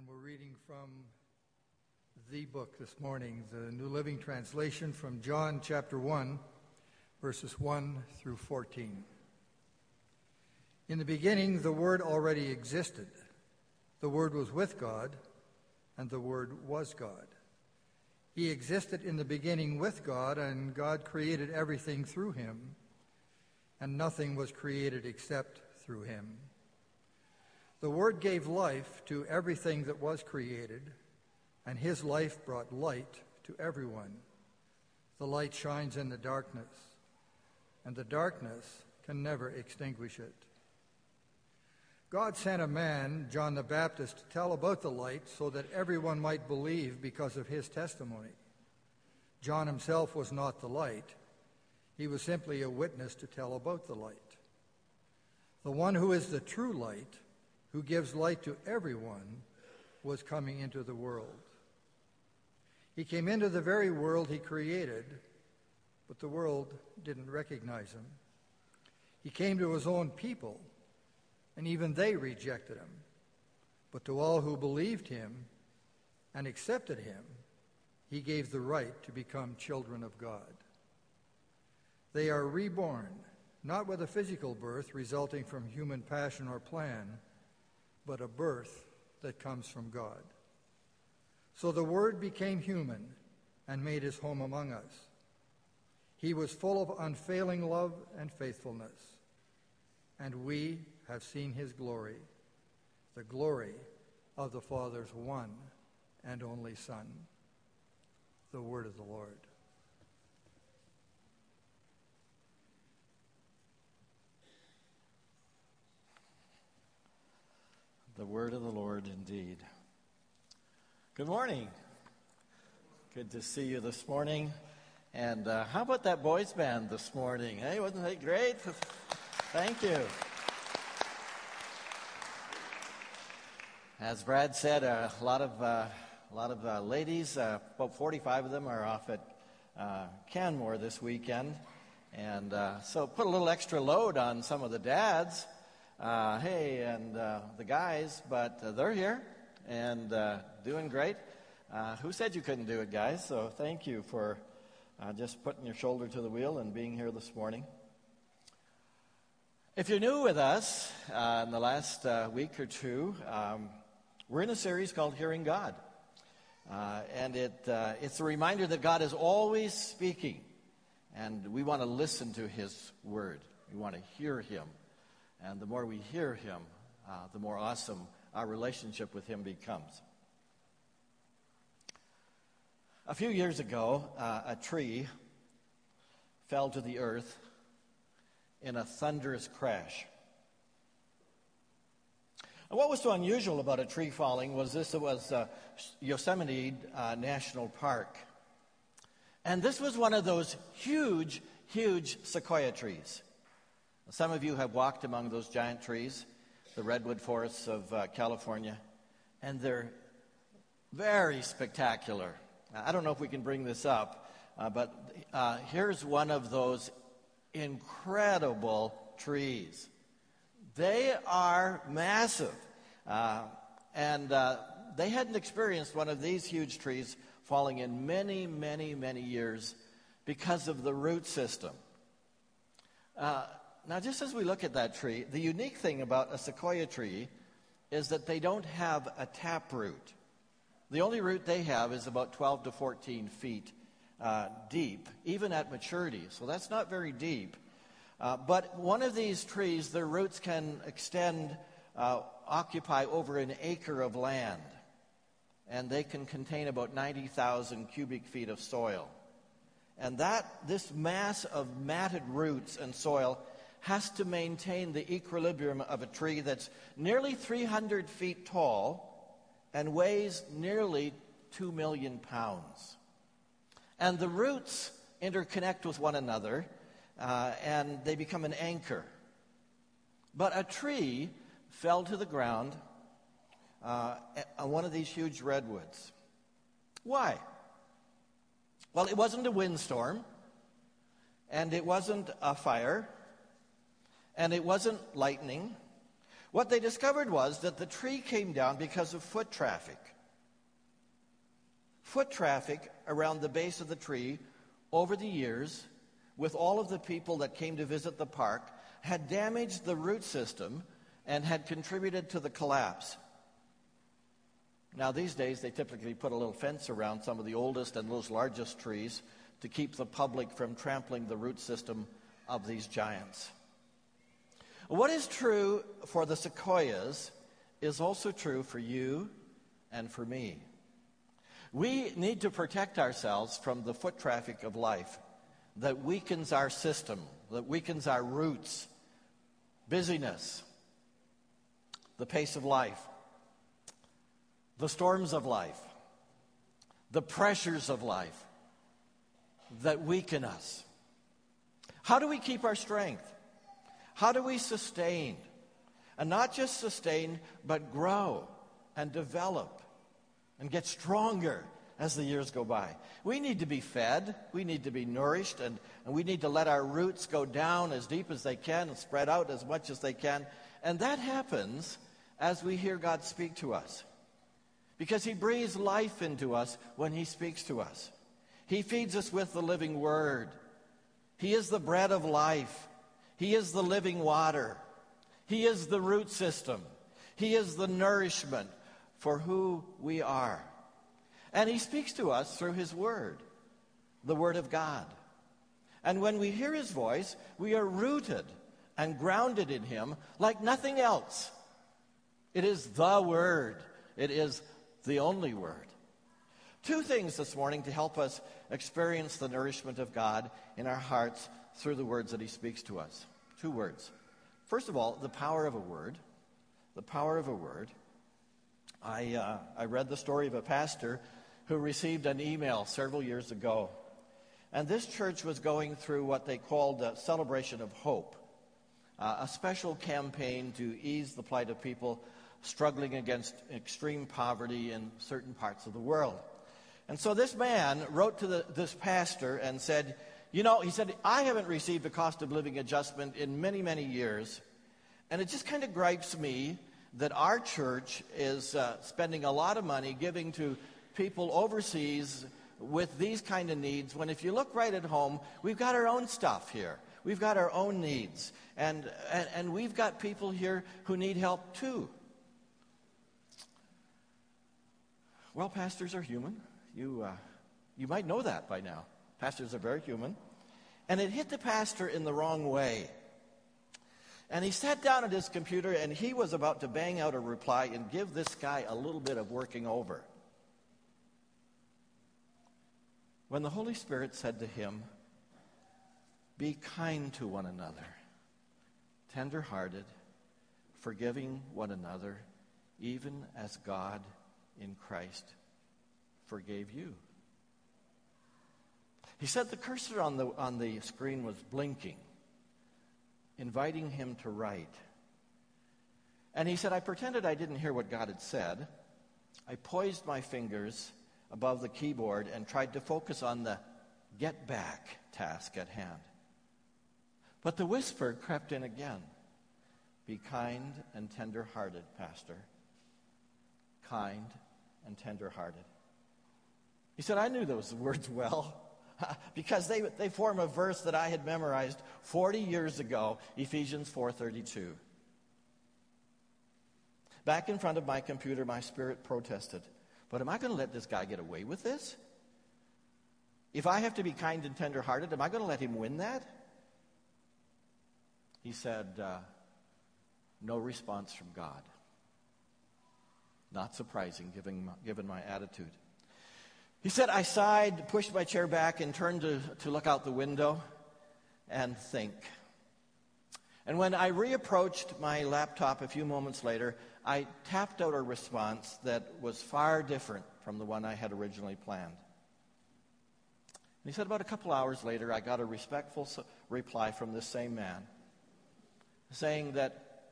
and we're reading from the book this morning, the New Living Translation from John chapter 1, verses 1 through 14. In the beginning, the Word already existed. The Word was with God, and the Word was God. He existed in the beginning with God, and God created everything through him, and nothing was created except through him. The Word gave life to everything that was created, and His life brought light to everyone. The light shines in the darkness, and the darkness can never extinguish it. God sent a man, John the Baptist, to tell about the light so that everyone might believe because of his testimony. John himself was not the light, he was simply a witness to tell about the light. The one who is the true light, who gives light to everyone, was coming into the world. He came into the very world he created, but the world didn't recognize him. He came to his own people, and even they rejected him. But to all who believed him and accepted him, he gave the right to become children of God. They are reborn, not with a physical birth resulting from human passion or plan but a birth that comes from God. So the Word became human and made his home among us. He was full of unfailing love and faithfulness, and we have seen his glory, the glory of the Father's one and only Son. The word of the Lord. The word of the Lord indeed. Good morning. Good to see you this morning. And uh, how about that boys' band this morning? Hey, wasn't that great? Thank you. As Brad said, a lot of uh, a lot of uh, ladies, uh, about 45 of them, are off at uh, Canmore this weekend, and so put a little extra load on some of the dads uh, hey, and uh, the guys, but uh, they're here and uh, doing great. Uh, who said you couldn't do it, guys? So thank you for uh, just putting your shoulder to the wheel and being here this morning. If you're new with us in the last week or two, um, we're in a series called Hearing God. and it, it's a reminder that God is always speaking, and we want to listen to His word. We want to hear Him. And the more we hear him, uh, the more awesome our relationship with him becomes. A few years ago, uh, a tree fell to the earth in a thunderous crash. And what was so unusual about a tree falling was this it was uh, Yosemite uh, National Park. And this was one of those huge, huge sequoia trees. Some of you have walked among those giant trees, the redwood forests of uh, California, and they're very spectacular. I don't know if we can bring this up, uh, but uh, here's one of those incredible trees. They are massive. Uh, and uh, they hadn't experienced one of these huge trees falling in many, many, many years because of the root system. Uh, now, just as we look at that tree, the unique thing about a sequoia tree is that they don't have a tap root. The only root they have is about 12 to 14 feet uh, deep, even at maturity. So that's not very deep. Uh, but one of these trees, their roots can extend, uh, occupy over an acre of land, and they can contain about 90,000 cubic feet of soil. And that, this mass of matted roots and soil has to maintain the equilibrium of a tree that's nearly 300 feet tall and weighs nearly 2 million pounds. And the roots interconnect with one another uh, and they become an anchor. But a tree fell to the ground uh, on one of these huge redwoods. Why? Well, it wasn't a windstorm, and it wasn't a fire, and it wasn't lightning. What they discovered was that the tree came down because of foot traffic. Foot traffic around the base of the tree over the years, with all of the people that came to visit the park, had damaged the root system and had contributed to the collapse. Now, these days, they typically put a little fence around some of the oldest and most largest trees to keep the public from trampling the root system of these giants. What is true for the sequoias is also true for you and for me. We need to protect ourselves from the foot traffic of life that weakens our system, that weakens our roots, busyness, the pace of life, the storms of life, the pressures of life that weaken us. How do we keep our strength? How do we sustain? And not just sustain, but grow and develop and get stronger as the years go by. We need to be fed, we need to be nourished, and, and we need to let our roots go down as deep as they can and spread out as much as they can. And that happens as we hear God speak to us. Because He breathes life into us when He speaks to us. He feeds us with the living Word. He is the bread of life. He is the living water. He is the root system. He is the nourishment for who we are. And He speaks to us through His Word, the Word of God. And when we hear His voice, we are rooted and grounded in Him like nothing else. It is the Word, it is the only Word. Two things this morning to help us experience the nourishment of God in our hearts through the words that He speaks to us. Two words. First of all, the power of a word. The power of a word. I, uh, I read the story of a pastor who received an email several years ago. And this church was going through what they called a celebration of hope, uh, a special campaign to ease the plight of people struggling against extreme poverty in certain parts of the world. And so this man wrote to the, this pastor and said, You know, he said, I haven't received a cost of living adjustment in many, many years. And it just kind of gripes me that our church is uh, spending a lot of money giving to people overseas with these kind of needs when if you look right at home we've got our own stuff here. We've got our own needs. And, and, and we've got people here who need help too. Well pastors are human. You, uh, you might know that by now pastors are very human and it hit the pastor in the wrong way and he sat down at his computer and he was about to bang out a reply and give this guy a little bit of working over. When the Holy Spirit said to him, Be kind to one another, tender hearted, forgiving one another, even as God in Christ forgave you. He said the cursor on the, on the screen was blinking inviting him to write. And he said, I pretended I didn't hear what God had said. I poised my fingers above the keyboard and tried to focus on the get back task at hand. But the whisper crept in again Be kind and tender hearted, Pastor. Kind and tender hearted. He said, I knew those words well. because they, they form a verse that I had memorized 40 years ago, Ephesians 4:32. Back in front of my computer, my spirit protested. But am I going to let this guy get away with this? If I have to be kind and tender-hearted, am I going to let him win that? He said, uh, no response from God. Not surprising, given my, given my attitude. He said, I sighed, pushed my chair back, and turned to, to look out the window and think. And when I reapproached my laptop a few moments later, I tapped out a response that was far different from the one I had originally planned. And he said, about a couple hours later, I got a respectful reply from this same man saying that,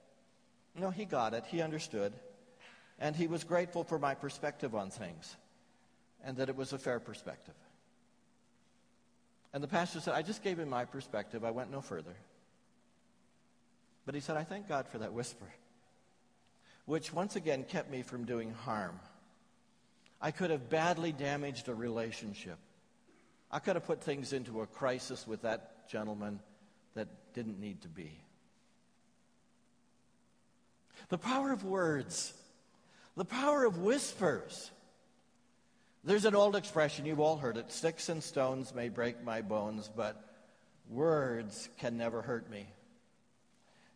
no, he got it, he understood, and he was grateful for my perspective on things and that it was a fair perspective. And the pastor said, I just gave him my perspective. I went no further. But he said, I thank God for that whisper. which once again kept me from doing harm. I could have badly damaged a relationship. I could have put things into a crisis with that gentleman that didn't need to be. The power of words, the power of whispers. There's an old expression, you've all heard it sticks and stones may break my bones, but words can never hurt me.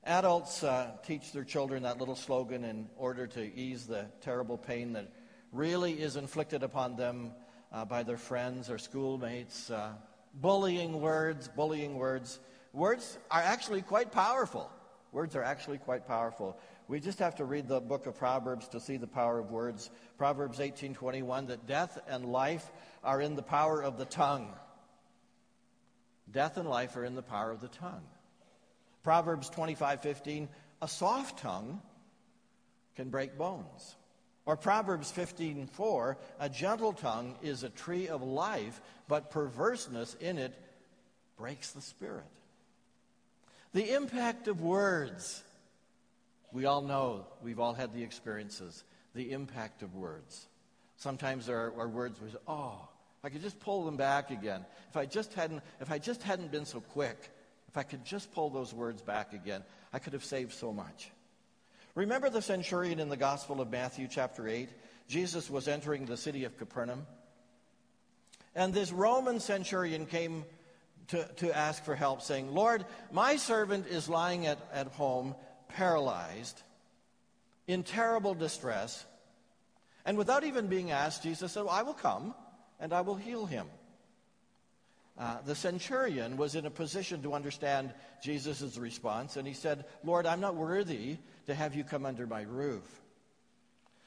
Adults uh, teach their children that little slogan in order to ease the terrible pain that really is inflicted upon them uh, by their friends or schoolmates. Uh, bullying words, bullying words. Words are actually quite powerful. Words are actually quite powerful. We just have to read the book of Proverbs to see the power of words. Proverbs 18:21 that death and life are in the power of the tongue. Death and life are in the power of the tongue. Proverbs 25:15 a soft tongue can break bones. Or Proverbs 15:4 a gentle tongue is a tree of life, but perverseness in it breaks the spirit. The impact of words we all know, we've all had the experiences, the impact of words. Sometimes are, words where, oh, if I could just pull them back again. If I just hadn't, if I just hadn't been so quick, if I could just pull those words back again, I could have saved so much. Remember the centurion in the Gospel of Matthew, chapter 8? Jesus was entering the city of Capernaum. And this Roman centurion came to, to ask for help, saying, Lord, my servant is lying at, at home paralyzed, in terrible distress. And without even being asked, Jesus said, well, I will come and I will heal him. Uh, the centurion was in a position to understand Jesus' response, and he said, Lord, I'm not worthy to have you come under my roof.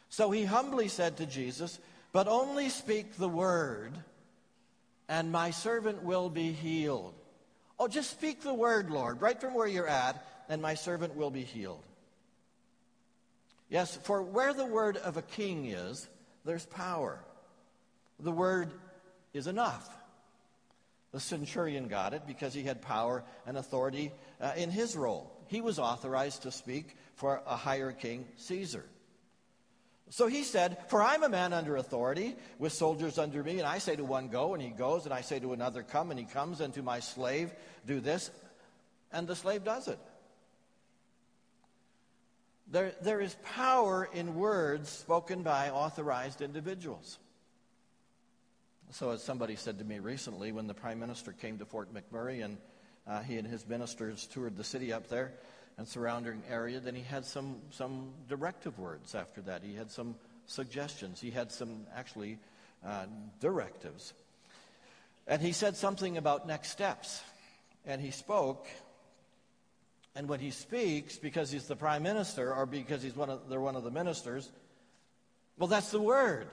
So he humbly said to Jesus, But only speak the word, and my servant will be healed. Oh, just speak the word, Lord, right from where you're at, and my servant will be healed. Yes, for where the word of a king is, there's power. The word is enough. The centurion got it because he had power and authority uh, in his role. He was authorized to speak for a higher king, Caesar. So he said, For I'm a man under authority, with soldiers under me, and I say to one, Go, and he goes, and I say to another, Come, and he comes, and to my slave, Do this, and the slave does it. There, there is power in words spoken by authorized individuals. So, as somebody said to me recently, when the Prime Minister came to Fort McMurray and uh, he and his ministers toured the city up there and surrounding area, then he had some, some directive words after that. He had some suggestions. He had some, actually, uh, directives. And he said something about next steps. And he spoke and when he speaks, because he's the prime minister or because he's one of, they're one of the ministers, well, that's the word.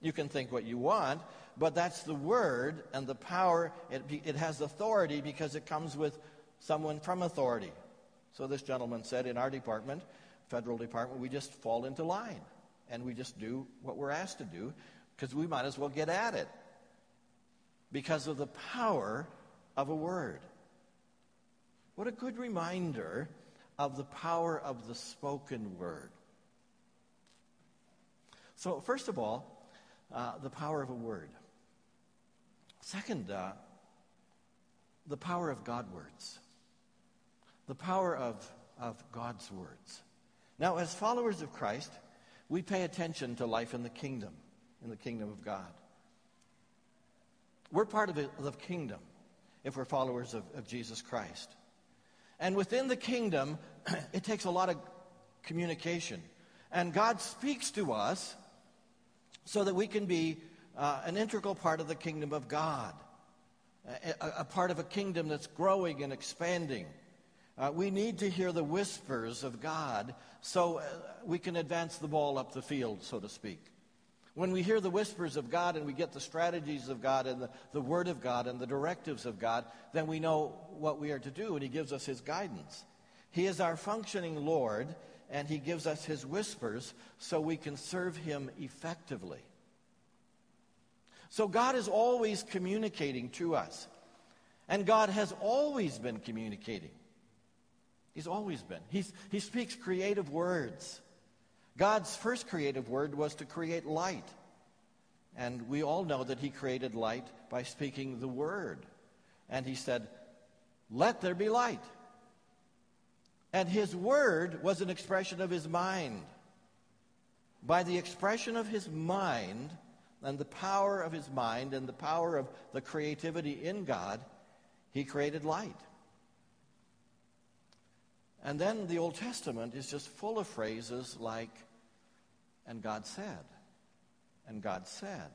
You can think what you want, but that's the word and the power. It, it has authority because it comes with someone from authority. So this gentleman said, in our department, federal department, we just fall into line and we just do what we're asked to do because we might as well get at it because of the power of a word. What a good reminder of the power of the spoken word. So, first of all, uh, the power of a word. Second, uh, the power of God words. The power of, of God's words. Now, as followers of Christ, we pay attention to life in the kingdom, in the kingdom of God. We're part of the kingdom if we're followers of, of Jesus Christ. And within the kingdom, it takes a lot of communication. And God speaks to us so that we can be uh, an integral part of the kingdom of God, a, a part of a kingdom that's growing and expanding. Uh, we need to hear the whispers of God so uh, we can advance the ball up the field, so to speak. When we hear the whispers of God and we get the strategies of God and the, the Word of God and the directives of God, then we know what we are to do and He gives us His guidance. He is our functioning Lord and He gives us His whispers so we can serve Him effectively. So God is always communicating to us. And God has always been communicating. He's always been. He's, he speaks creative words. God's first creative word was to create light. And we all know that he created light by speaking the word. And he said, Let there be light. And his word was an expression of his mind. By the expression of his mind and the power of his mind and the power of the creativity in God, he created light. And then the Old Testament is just full of phrases like, and God said, and God said.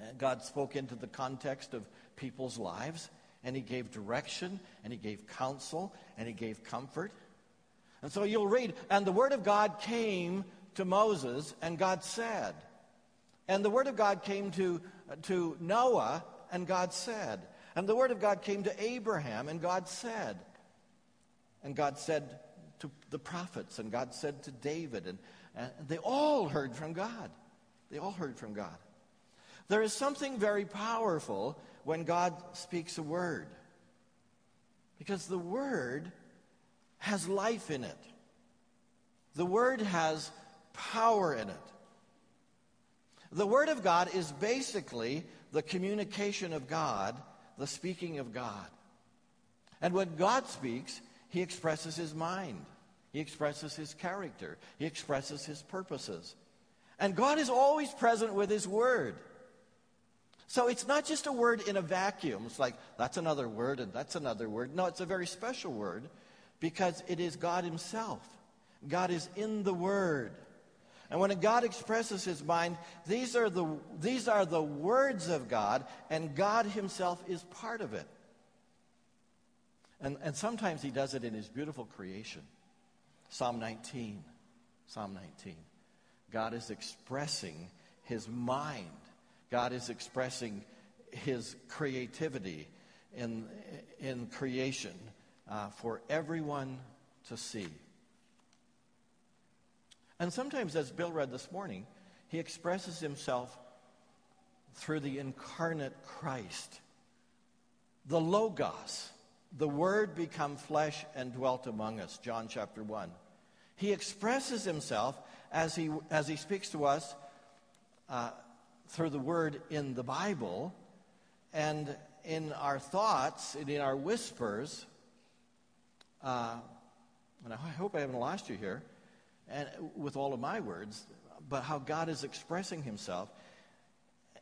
And God spoke into the context of people's lives, and He gave direction, and He gave counsel, and He gave comfort. And so you'll read, and the Word of God came to Moses, and God said. And the Word of God came to, to Noah, and God said. And the Word of God came to Abraham, and God said. And God said to the prophets, and God said to David, and, and they all heard from God. They all heard from God. There is something very powerful when God speaks a word, because the word has life in it. The word has power in it. The Word of God is basically the communication of God, the speaking of God. And when God speaks, He expresses His mind, He expresses His character, He expresses His purposes. And God is always present with His Word. So it's not just a word in a vacuum. It's like, that's another word and that's another word. No, it's a very special word because it is God Himself. God is in the Word. And when God expresses his mind, these are the, these are the words of God, and God himself is part of it. And, and sometimes he does it in his beautiful creation. Psalm 19. Psalm 19. God is expressing his mind, God is expressing his creativity in, in creation uh, for everyone to see. And sometimes, as Bill read this morning, he expresses himself through the incarnate Christ, the Logos, the Word become flesh and dwelt among us, John chapter 1. He expresses himself as he, as he speaks to us uh, through the Word in the Bible and in our thoughts and in our whispers. Uh, and I hope I haven't lost you here and with all of my words, but how God is expressing himself.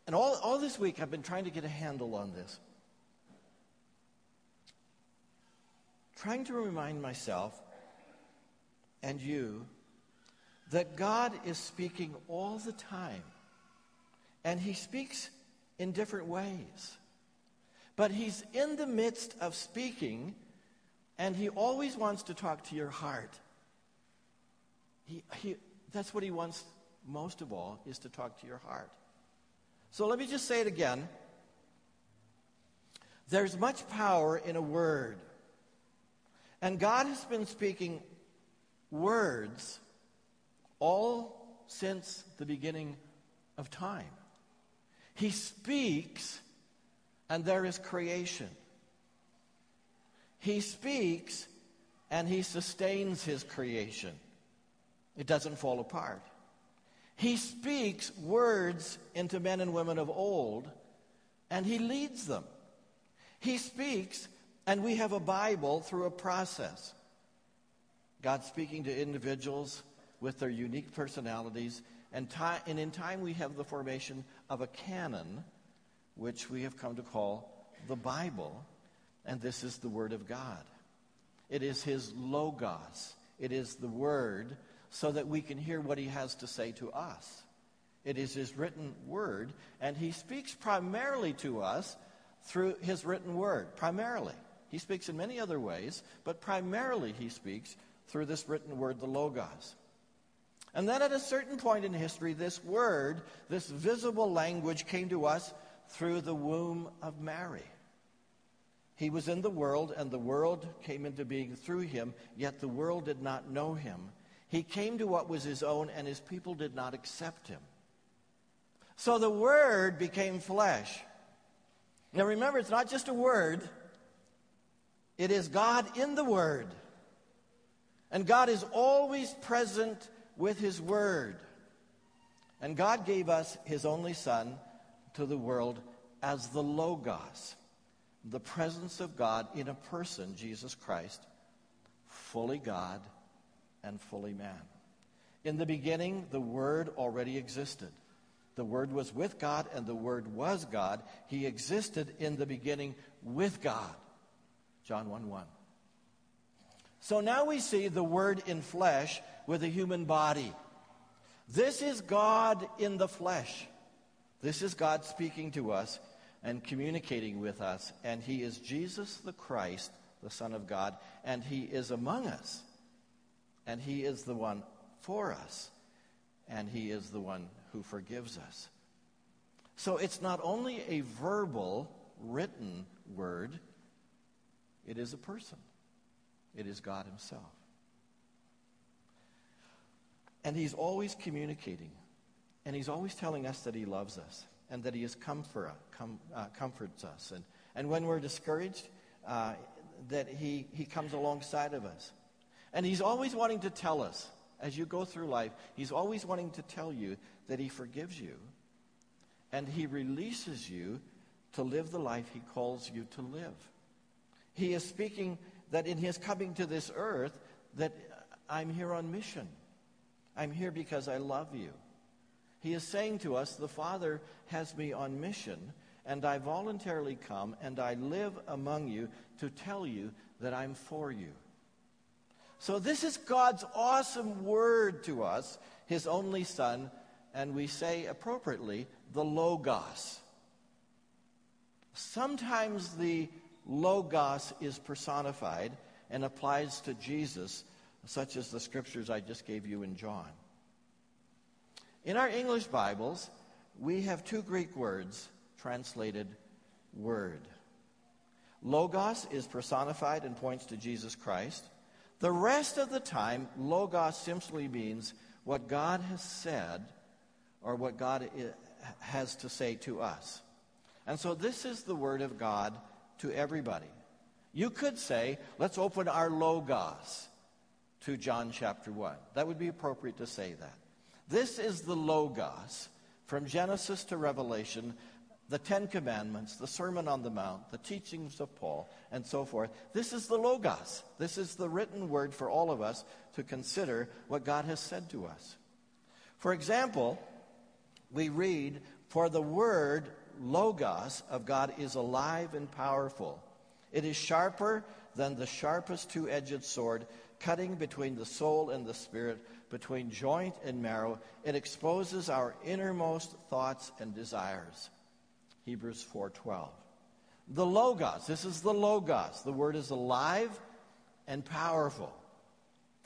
And all, all this week, I've been trying to get a handle on this. Trying to remind myself and you that God is speaking all the time. And he speaks in different ways. But he's in the midst of speaking, and he always wants to talk to your heart. He, he, that's what he wants most of all, is to talk to your heart. So let me just say it again. There's much power in a word. And God has been speaking words all since the beginning of time. He speaks, and there is creation. He speaks, and he sustains his creation. It doesn't fall apart. He speaks words into men and women of old, and he leads them. He speaks, and we have a Bible through a process. God speaking to individuals with their unique personalities, and, and in time we have the formation of a canon, which we have come to call the Bible, and this is the Word of God. It is His Logos, it is the Word so that we can hear what he has to say to us. It is his written word, and he speaks primarily to us through his written word. Primarily. He speaks in many other ways, but primarily he speaks through this written word, the Logos. And then at a certain point in history, this word, this visible language, came to us through the womb of Mary. He was in the world, and the world came into being through him, yet the world did not know him. He came to what was his own, and his people did not accept him. So the Word became flesh. Now remember, it's not just a word, it is God in the Word. And God is always present with his word. And God gave us his only Son to the world as the Logos, the presence of God in a person, Jesus Christ, fully God and fully man. In the beginning, the Word already existed. The Word was with God, and the Word was God. He existed in the beginning with God. John 1 1. So now we see the Word in flesh with a human body. This is God in the flesh. This is God speaking to us and communicating with us. And He is Jesus the Christ, the Son of God, and He is among us. And He is the one for us. And He is the one who forgives us. So it's not only a verbal, written word, it is a person. It is God Himself. And He's always communicating. And He's always telling us that He loves us and that He is comfort, com, uh, comforts us. And, and when we're discouraged, uh, that he, he comes alongside of us. And He's always wanting to tell us, as you go through life, He's always wanting to tell you that He forgives you. And He releases you to live the life He calls you to live. He is speaking that in his coming to this earth, that I'm here on mission. I'm here because I love you. He is saying to us, the Father has me on mission, and I voluntarily come and I live among you to tell you that I'm for you. So, this is God's awesome word to us, his only Son, and we say appropriately, the Logos. Sometimes the Logos is personified and applies to Jesus, such as the scriptures I just gave you in John. In our English Bibles, we have two Greek words translated word. Logos is personified and points to Jesus Christ. The rest of the time, Logos simply means what God has said or what God has to say to us. And so this is the Word of God to everybody. You could say, let's open our Logos to John chapter 1. That would be appropriate to say that. This is the Logos from Genesis to Revelation, the Ten Commandments, the Sermon on the Mount, the teachings of Paul, and so forth. This is the Logos. This is the written word for all of us to consider what God has said to us. For example, we read, For the word Logos of God is alive and powerful. It is sharper than the sharpest two edged sword, cutting between the soul and the spirit, between joint and marrow. It exposes our innermost thoughts and desires. Hebrews 4:12. The logos, this is the logos. The word is alive and powerful.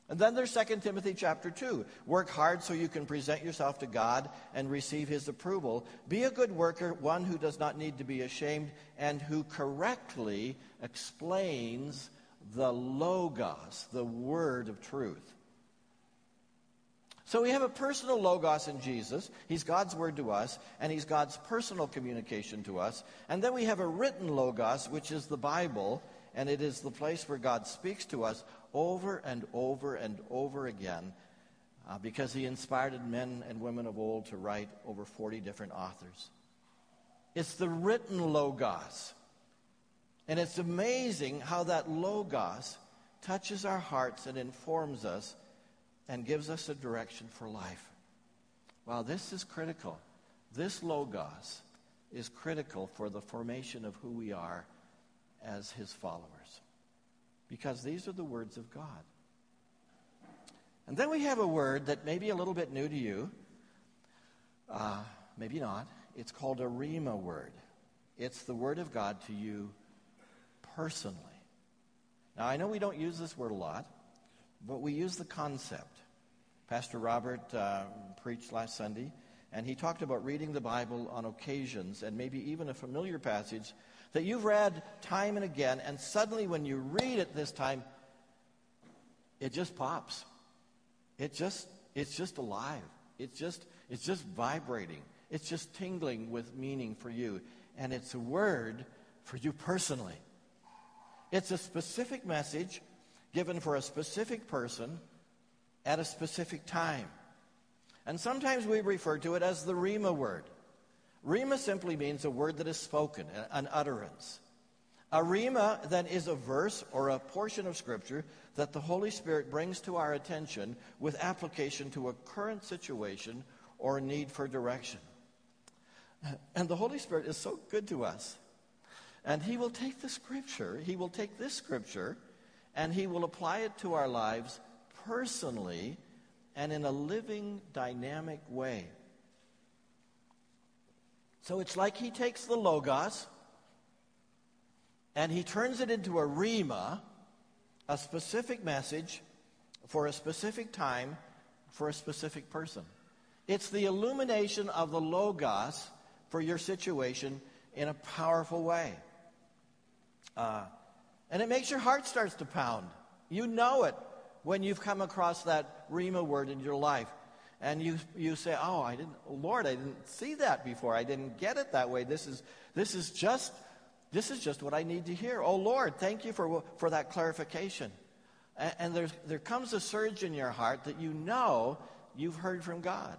And then there's 2 Timothy chapter 2. Work hard so you can present yourself to God and receive his approval. Be a good worker, one who does not need to be ashamed and who correctly explains the logos, the word of truth. So we have a personal logos in Jesus. He's God's word to us, and he's God's personal communication to us. And then we have a written logos, which is the Bible, and it is the place where God speaks to us over and over and over again uh, because he inspired men and women of old to write over 40 different authors. It's the written Logos. And it's amazing how that Logos touches our hearts and informs us and gives us a direction for life. Wow, this is critical. This Logos is critical for the formation of who we are as his followers because these are the words of God. And then we have a word that may be a little bit new to you. Uh, maybe not. It's called a Rhema word. It's the word of God to you personally. Now, I know we don't use this word a lot, but we use the concept. Pastor Robert uh, preached last Sunday, and he talked about reading the Bible on occasions and maybe even a familiar passage that you've read time and again, and suddenly when you read it this time, it just pops. It just, it's just alive. It's just, it's just vibrating. It's just tingling with meaning for you. And it's a word for you personally. It's a specific message given for a specific person at a specific time. And sometimes we refer to it as the Rhema word. Rhema simply means a word that is spoken, an utterance. A Rhema then is a verse or a portion of Scripture that the Holy Spirit brings to our attention with application to a current situation or need for direction. And the Holy Spirit is so good to us. And He will take the Scripture, He will take this Scripture, and He will apply it to our lives personally and in a living, dynamic way. So it's like He takes the Logos and He turns it into a Rhema, a specific message for a specific time for a specific person. It's the illumination of the Logos for your situation in a powerful way. Uh, and it makes your heart starts to pound. You know it when you've come across that Rhema word in your life. And you, you say, Oh, I didn't, Lord, I didn't see that before. I didn't get it that way. This is, this is just this is just what I need to hear. Oh Lord, thank you for, for that clarification. And, and there's, there comes a surge in your heart that you know you've heard from God.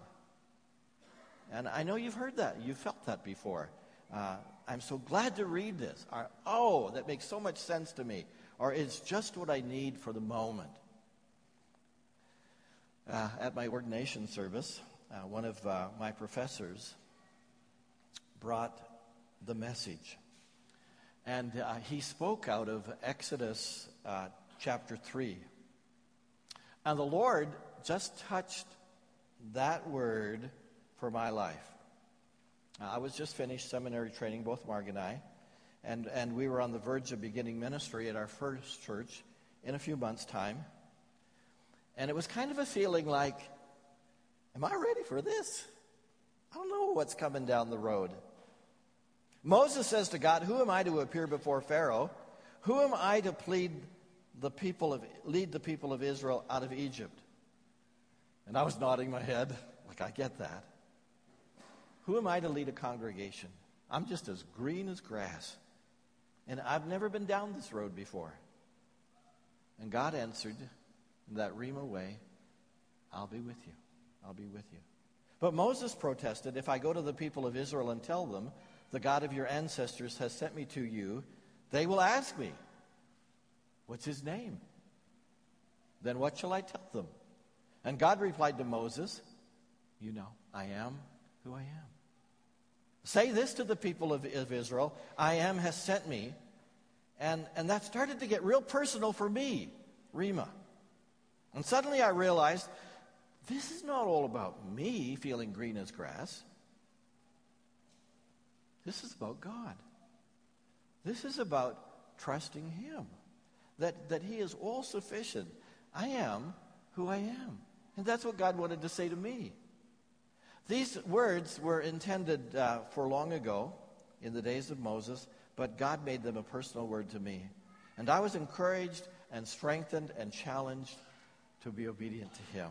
And I know you've heard that. You've felt that before. Uh, I'm so glad to read this. Or, oh, that makes so much sense to me. Or it's just what I need for the moment. Uh, at my ordination service, uh, one of uh, my professors brought the message. And uh, he spoke out of Exodus uh, chapter 3. And the Lord just touched that word for my life. I was just finished seminary training, both Marg and I, and, and we were on the verge of beginning ministry at our first church in a few months' time. And it was kind of a feeling like, am I ready for this? I don't know what's coming down the road. Moses says to God, Who am I to appear before Pharaoh? Who am I to plead the people of, lead the people of Israel out of Egypt? And I was nodding my head, like, I get that. Who am I to lead a congregation? I'm just as green as grass. And I've never been down this road before. And God answered that Rhema way, I'll be with you. I'll be with you. But Moses protested, If I go to the people of Israel and tell them, the God of your ancestors has sent me to you, they will ask me, What's his name? Then what shall I tell them? And God replied to Moses, You know, I am who I am. Say this to the people of, of Israel I am has sent me. And, and that started to get real personal for me, Rhema. And suddenly I realized this is not all about me feeling green as grass. This is about God. This is about trusting Him. That, that He is all sufficient. I am who I am. And that's what God wanted to say to me. These words were intended uh, for long ago, in the days of Moses, but God made them a personal word to me. And I was encouraged and strengthened and challenged to be obedient to Him.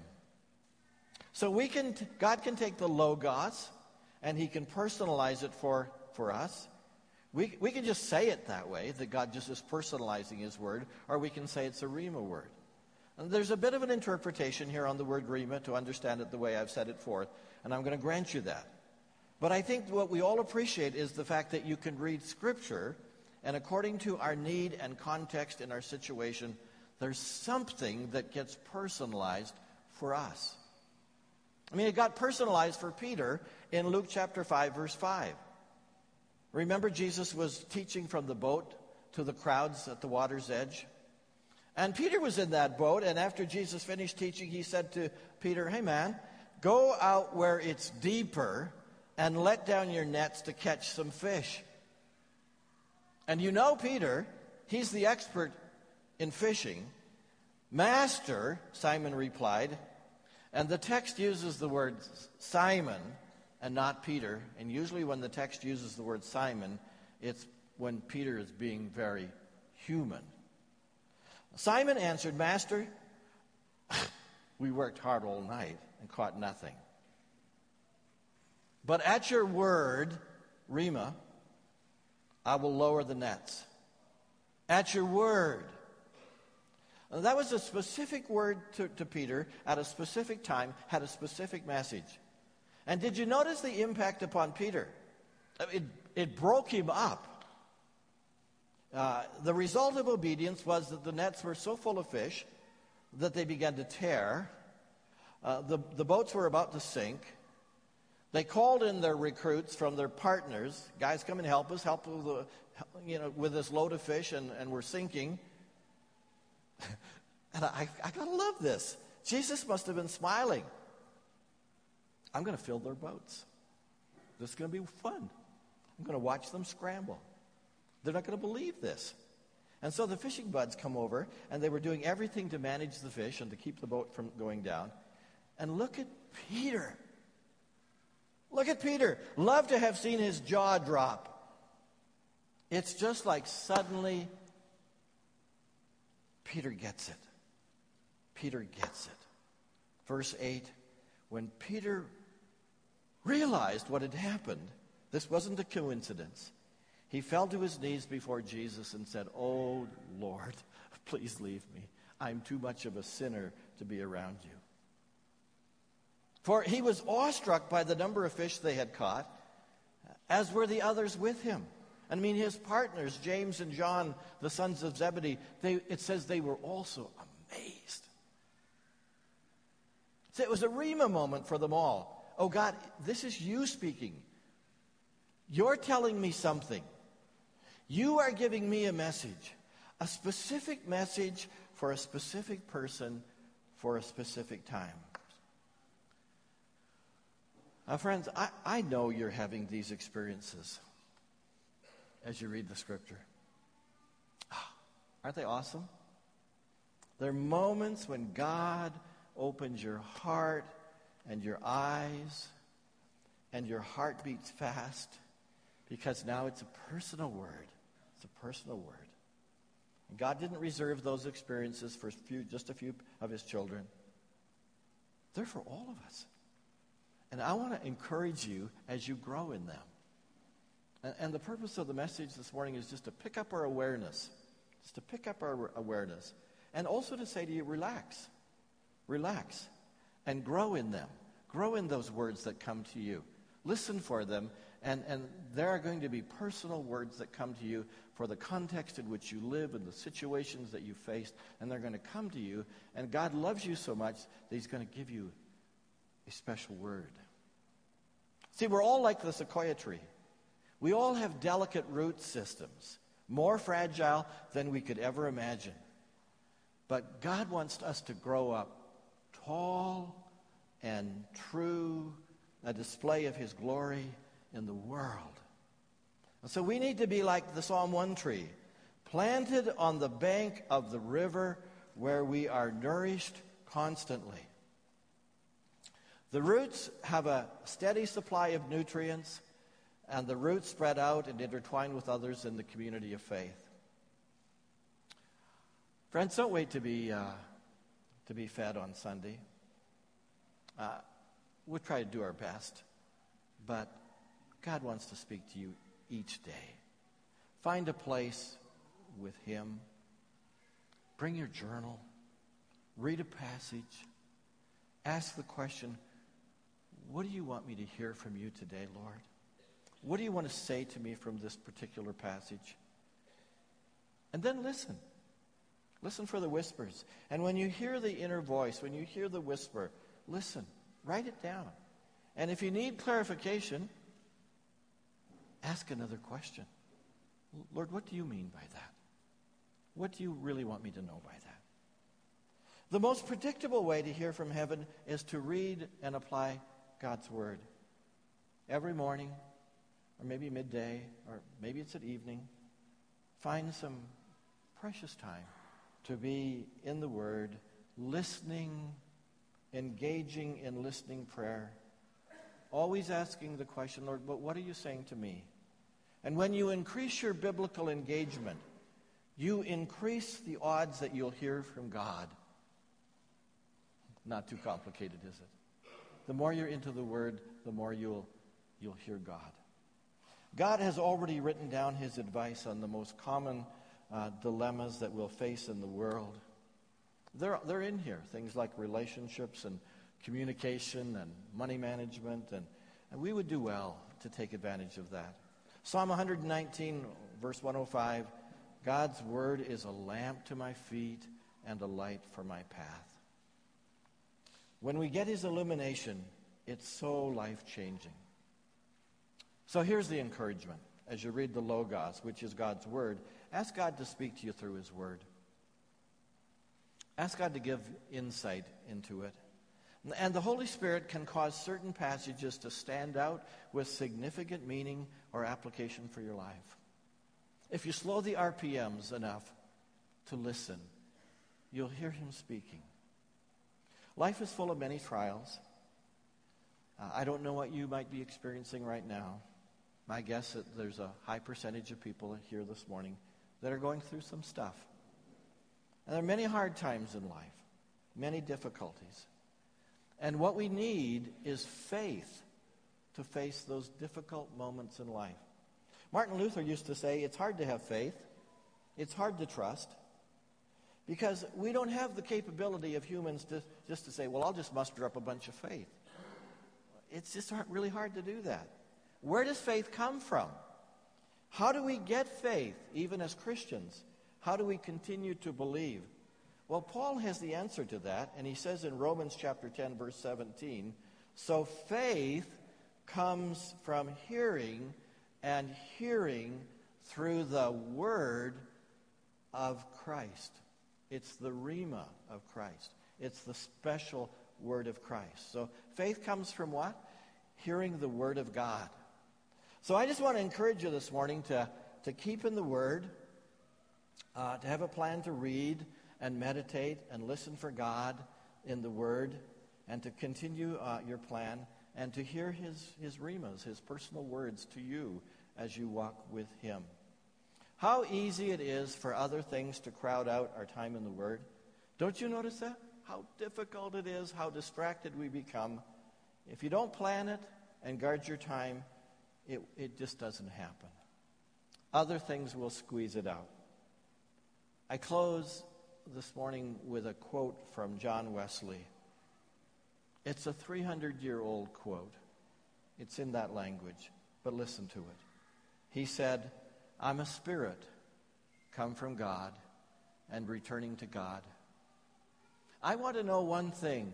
So we can, God can take the Logos and He can personalize it for for us. We, we can just say it that way, that God just is personalizing His word, or we can say it's a Rhema word. And there's a bit of an interpretation here on the word Rhema to understand it the way I've set it forth, and I'm going to grant you that. But I think what we all appreciate is the fact that you can read Scripture, and according to our need and context in our situation, there's something that gets personalized for us. I mean, it got personalized for Peter in Luke chapter 5, verse 5. Remember, Jesus was teaching from the boat to the crowds at the water's edge? And Peter was in that boat, and after Jesus finished teaching, he said to Peter, Hey man, go out where it's deeper and let down your nets to catch some fish. And you know Peter, he's the expert in fishing. Master, Simon replied, and the text uses the word Simon and not Peter. And usually, when the text uses the word Simon, it's when Peter is being very human. Simon answered, Master, we worked hard all night and caught nothing. But at your word, Rhema, I will lower the nets. At your word. And that was a specific word to, to Peter at a specific time, had a specific message. And did you notice the impact upon Peter? It, it broke him up. Uh, the result of obedience was that the nets were so full of fish that they began to tear. Uh, the, the boats were about to sink. They called in their recruits from their partners. Guys, come and help us. Help with, the, you know, with this load of fish, and, and we're sinking. and I, I got to love this. Jesus must have been smiling. I'm to fill their boats. This is to be fun. I'm to watch them scramble. They're not to believe this. And so the fishing buds come over, and they were doing everything to manage the fish and to keep the boat from going down. And look at Peter. Look at Peter. Love to have seen his jaw drop. It's just like suddenly Peter gets it. Peter gets it. Verse 8 When Peter realized what had happened, this wasn't a coincidence. He fell to his knees before Jesus and said, Oh Lord, please leave me. I'm too much of a sinner to be around you. For he was awestruck by the number of fish they had caught, as were the others with him. I mean, his partners, James and John, the sons of Zebedee, they, it says they were also amazed. So it was a Rhema moment for them all. Oh God, this is you speaking. You're telling me something. You are giving me a message, a specific message for a specific person for a specific time. Now, friends, I, I know you're having these experiences as you read the scripture. Ah, aren't they awesome? They're moments when God opens your heart and your eyes and your heart beats fast because now it's a personal word. It's a personal word. And God didn't reserve those experiences for few, just a few of his children. They're for all of us. And I want to encourage you as you grow in them. And, and the purpose of the message this morning is just to pick up our awareness, just to pick up our awareness, and also to say to you, relax, relax, and grow in them. Grow in those words that come to you. Listen for them, and, and there are going to be personal words that come to you for the context in which you live and the situations that you faced, and they're going to come to you. And God loves you so much that He's going to give you a special word. See, we're all like the sequoia tree. We all have delicate root systems, more fragile than we could ever imagine. But God wants us to grow up tall and true, a display of His glory in the world. And so we need to be like the Psalm 1 tree, planted on the bank of the river where we are nourished constantly. The roots have a steady supply of nutrients, and the roots spread out and intertwine with others in the community of faith. Friends, don't wait to be, uh, to be fed on Sunday. Uh, we'll try to do our best, but God wants to speak to you each day. Find a place with Him. Bring your journal. Read a passage. Ask the question what do you want me to hear from you today, Lord? What do you want to say to me from this particular passage? And then listen. Listen for the whispers. And when you hear the inner voice, when you hear the whisper, listen. Write it down. And if you need clarification, ask another question. Lord, what do you mean by that? What do you really want me to know by that? The most predictable way to hear from heaven is to read and apply God's Word. Every morning, or maybe midday, or maybe it's at evening, find some precious time to be in the Word, listening, engaging in listening prayer, always asking the question, Lord, but what are you saying to me? And when you increase your biblical engagement, you increase the odds that you'll hear from God. Not too complicated, is it? the more you're into the Word, the more you'll, you'll hear God. God has already written down his advice on the most common uh, dilemmas that we'll face in the world. They're, they're in here. Things like relationships and communication and money management. And, and we would do well to take advantage of that. Psalm 119, verse 105 God's word is a lamp to my feet and a light for my path. When we get his illumination, it's so life changing. So here's the encouragement as you read the Logos, which is God's Word. Ask God to speak to you through His Word. Ask God to give insight into it. And the Holy Spirit can cause certain passages to stand out with significant meaning or application for your life. If you slow the RPMs enough to listen, you'll hear Him speaking. Life is full of many trials. Uh, I don't know what you might be experiencing right now. My guess that there's a high percentage of people here this morning that are going through some stuff. And there are many hard times in life, many difficulties. And what we need is faith to face those difficult moments in life. Martin Luther used to say, it's hard to have faith. It's hard to trust. Because we don't have the capability of humans to, just to say, well, I'll just muster up a bunch of faith. It's just really hard to do that. Where does faith come from? How do we get faith, even as Christians? How do we continue to believe? Well, Paul has the answer to that, and he says in Romans chapter 10, verse 17 So faith comes from hearing, and hearing through the word of Christ. It's the Rhema of Christ, it's the special word of Christ. So faith comes from what? Hearing the word of God. So I just want to encourage you this morning to, to keep in the Word, uh, to have a plan to read and meditate and listen for God in the Word, and to continue uh, your plan and to hear His, his rhemas, His personal words to you as you walk with Him. How easy it is for other things to crowd out our time in the Word. Don't you notice that? How difficult it is, how distracted we become. If you don't plan it and guard your time, it, it just doesn't happen. Other things will squeeze it out. I close this morning with a quote from John Wesley. It's a 300 year old quote. It's in that language, but listen to it. He said, I'm a spirit come from God and returning to God. I want to know one thing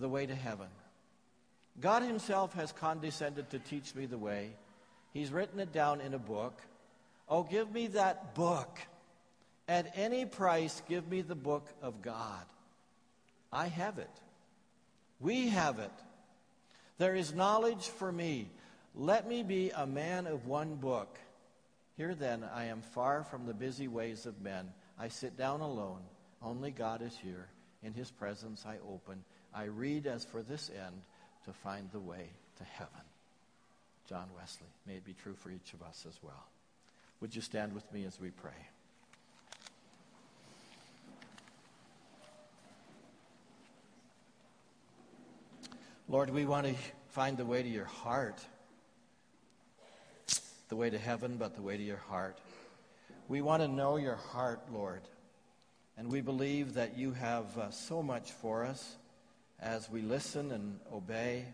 the way to heaven. God Himself has condescended to teach me the way. He's written it down in a book. Oh, give me that book. At any price, give me the book of God. I have it. We have it. There is knowledge for me. Let me be a man of one book. Here then, I am far from the busy ways of men. I sit down alone. Only God is here. In his presence I open. I read as for this end to find the way to heaven. John Wesley. May it be true for each of us as well. Would you stand with me as we pray? Lord, we want to find the way to your heart. The way to heaven, but the way to your heart. We want to know your heart, Lord. And we believe that you have uh, so much for us as we listen and obey.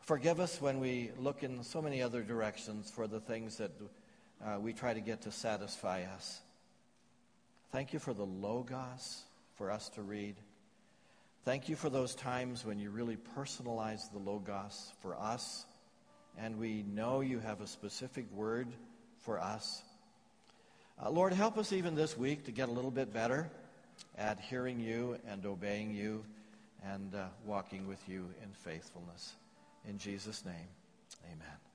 Forgive us when we look in so many other directions for the things that uh, we try to get to satisfy us. Thank you for the Logos for us to read. Thank you for those times when you really personalize the Logos for us, and we know you have a specific word for us. Uh, Lord, help us even this week to get a little bit better at hearing you and obeying you and uh, walking with you in faithfulness. In Jesus' name, amen.